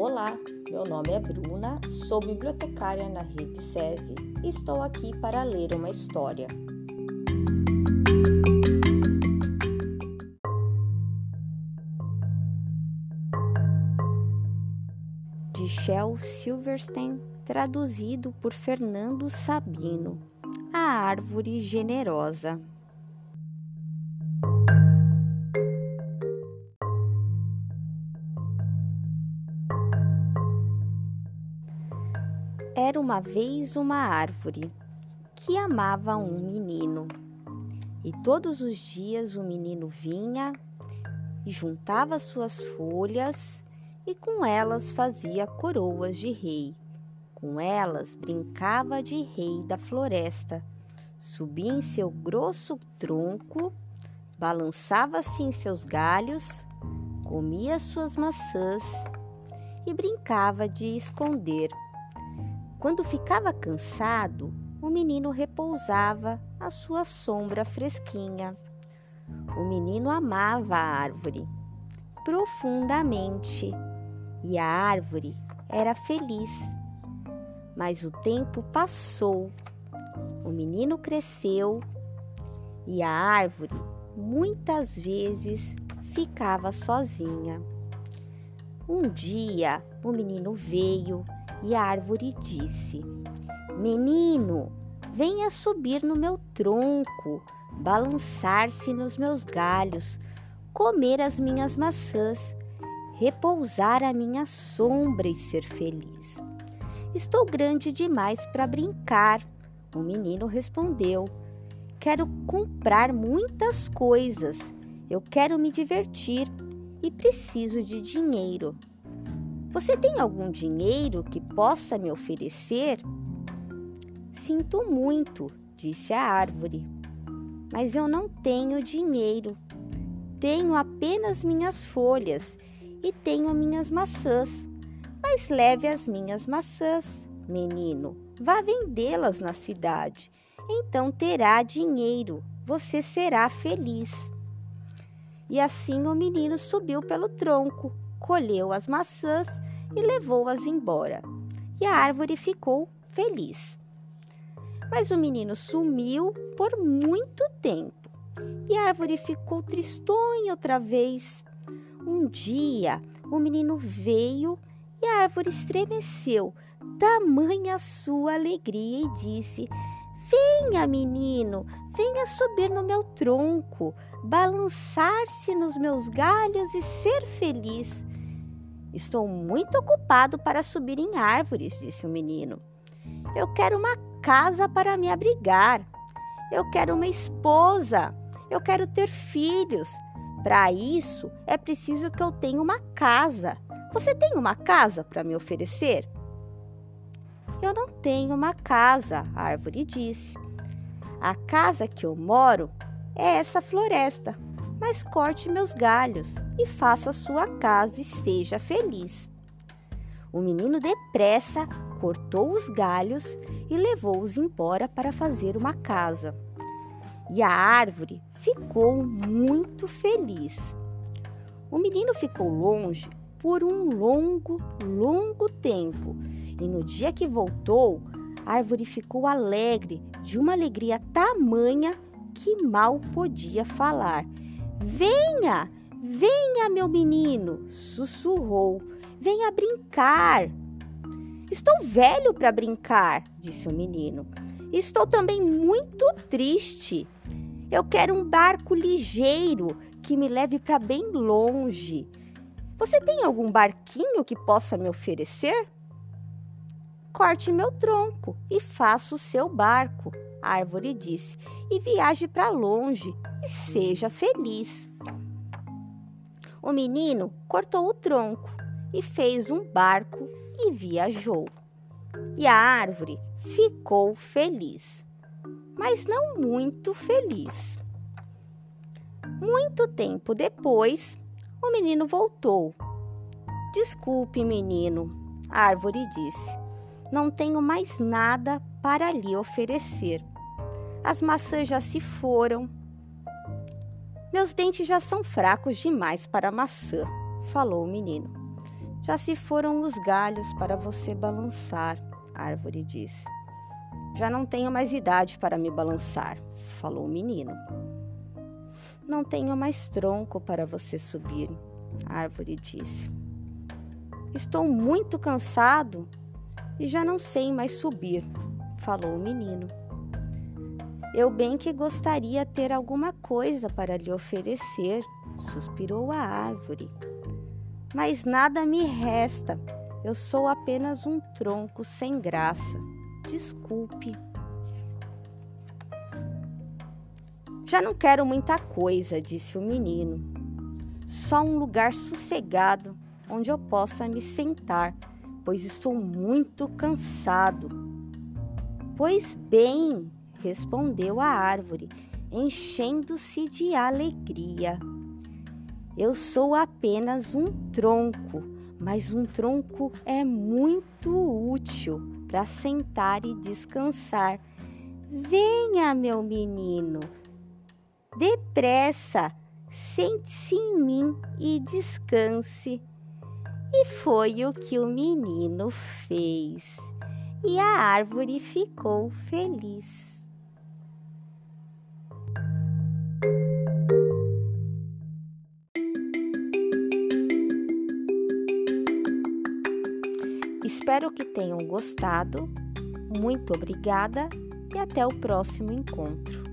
Olá, meu nome é Bruna, sou bibliotecária na Rede SESI e estou aqui para ler uma história. De Shel Silverstein, traduzido por Fernando Sabino. A Árvore Generosa. Era uma vez uma árvore que amava um menino. E todos os dias o menino vinha e juntava suas folhas e com elas fazia coroas de rei. Com elas brincava de rei da floresta. Subia em seu grosso tronco, balançava-se em seus galhos, comia suas maçãs e brincava de esconder quando ficava cansado, o menino repousava à sua sombra fresquinha. O menino amava a árvore profundamente e a árvore era feliz. Mas o tempo passou, o menino cresceu e a árvore muitas vezes ficava sozinha. Um dia o menino veio e a árvore disse: Menino, venha subir no meu tronco, balançar-se nos meus galhos, comer as minhas maçãs, repousar à minha sombra e ser feliz. Estou grande demais para brincar. O menino respondeu: Quero comprar muitas coisas. Eu quero me divertir e preciso de dinheiro. Você tem algum dinheiro que possa me oferecer? Sinto muito, disse a árvore, mas eu não tenho dinheiro. Tenho apenas minhas folhas e tenho minhas maçãs. Mas leve as minhas maçãs, menino. Vá vendê-las na cidade. Então terá dinheiro. Você será feliz. E assim o menino subiu pelo tronco colheu as maçãs e levou-as embora. E a árvore ficou feliz. Mas o menino sumiu por muito tempo e a árvore ficou tristonha outra vez. Um dia o menino veio e a árvore estremeceu, tamanha sua alegria, e disse: Venha, menino, venha subir no meu tronco, balançar-se nos meus galhos e ser feliz. Estou muito ocupado para subir em árvores, disse o menino. Eu quero uma casa para me abrigar. Eu quero uma esposa. Eu quero ter filhos. Para isso é preciso que eu tenha uma casa. Você tem uma casa para me oferecer? Eu não tenho uma casa, a árvore disse. A casa que eu moro é essa floresta, mas corte meus galhos e faça sua casa e seja feliz. O menino depressa cortou os galhos e levou-os embora para fazer uma casa. E a árvore ficou muito feliz. O menino ficou longe por um longo, longo tempo e no dia que voltou, a árvore ficou alegre, de uma alegria tamanha que mal podia falar. Venha, venha, meu menino, sussurrou. Venha brincar. Estou velho para brincar, disse o menino. Estou também muito triste. Eu quero um barco ligeiro que me leve para bem longe. Você tem algum barquinho que possa me oferecer? Corte meu tronco e faça o seu barco, a árvore disse, e viaje para longe e seja feliz. O menino cortou o tronco e fez um barco e viajou. E a árvore ficou feliz, mas não muito feliz. Muito tempo depois, o menino voltou. Desculpe, menino, a árvore disse não tenho mais nada para lhe oferecer. As maçãs já se foram. Meus dentes já são fracos demais para maçã, falou o menino. Já se foram os galhos para você balançar, a árvore disse. Já não tenho mais idade para me balançar, falou o menino. Não tenho mais tronco para você subir, a árvore disse. Estou muito cansado já não sei mais subir, falou o menino. Eu bem que gostaria ter alguma coisa para lhe oferecer, suspirou a árvore. Mas nada me resta. Eu sou apenas um tronco sem graça. Desculpe. Já não quero muita coisa, disse o menino. Só um lugar sossegado onde eu possa me sentar, pois estou muito cansado. Pois bem, respondeu a árvore, enchendo-se de alegria. Eu sou apenas um tronco, mas um tronco é muito útil para sentar e descansar. Venha, meu menino, depressa, sente-se em mim e descanse. E foi o que o menino fez, e a árvore ficou feliz. Espero que tenham gostado. Muito obrigada e até o próximo encontro.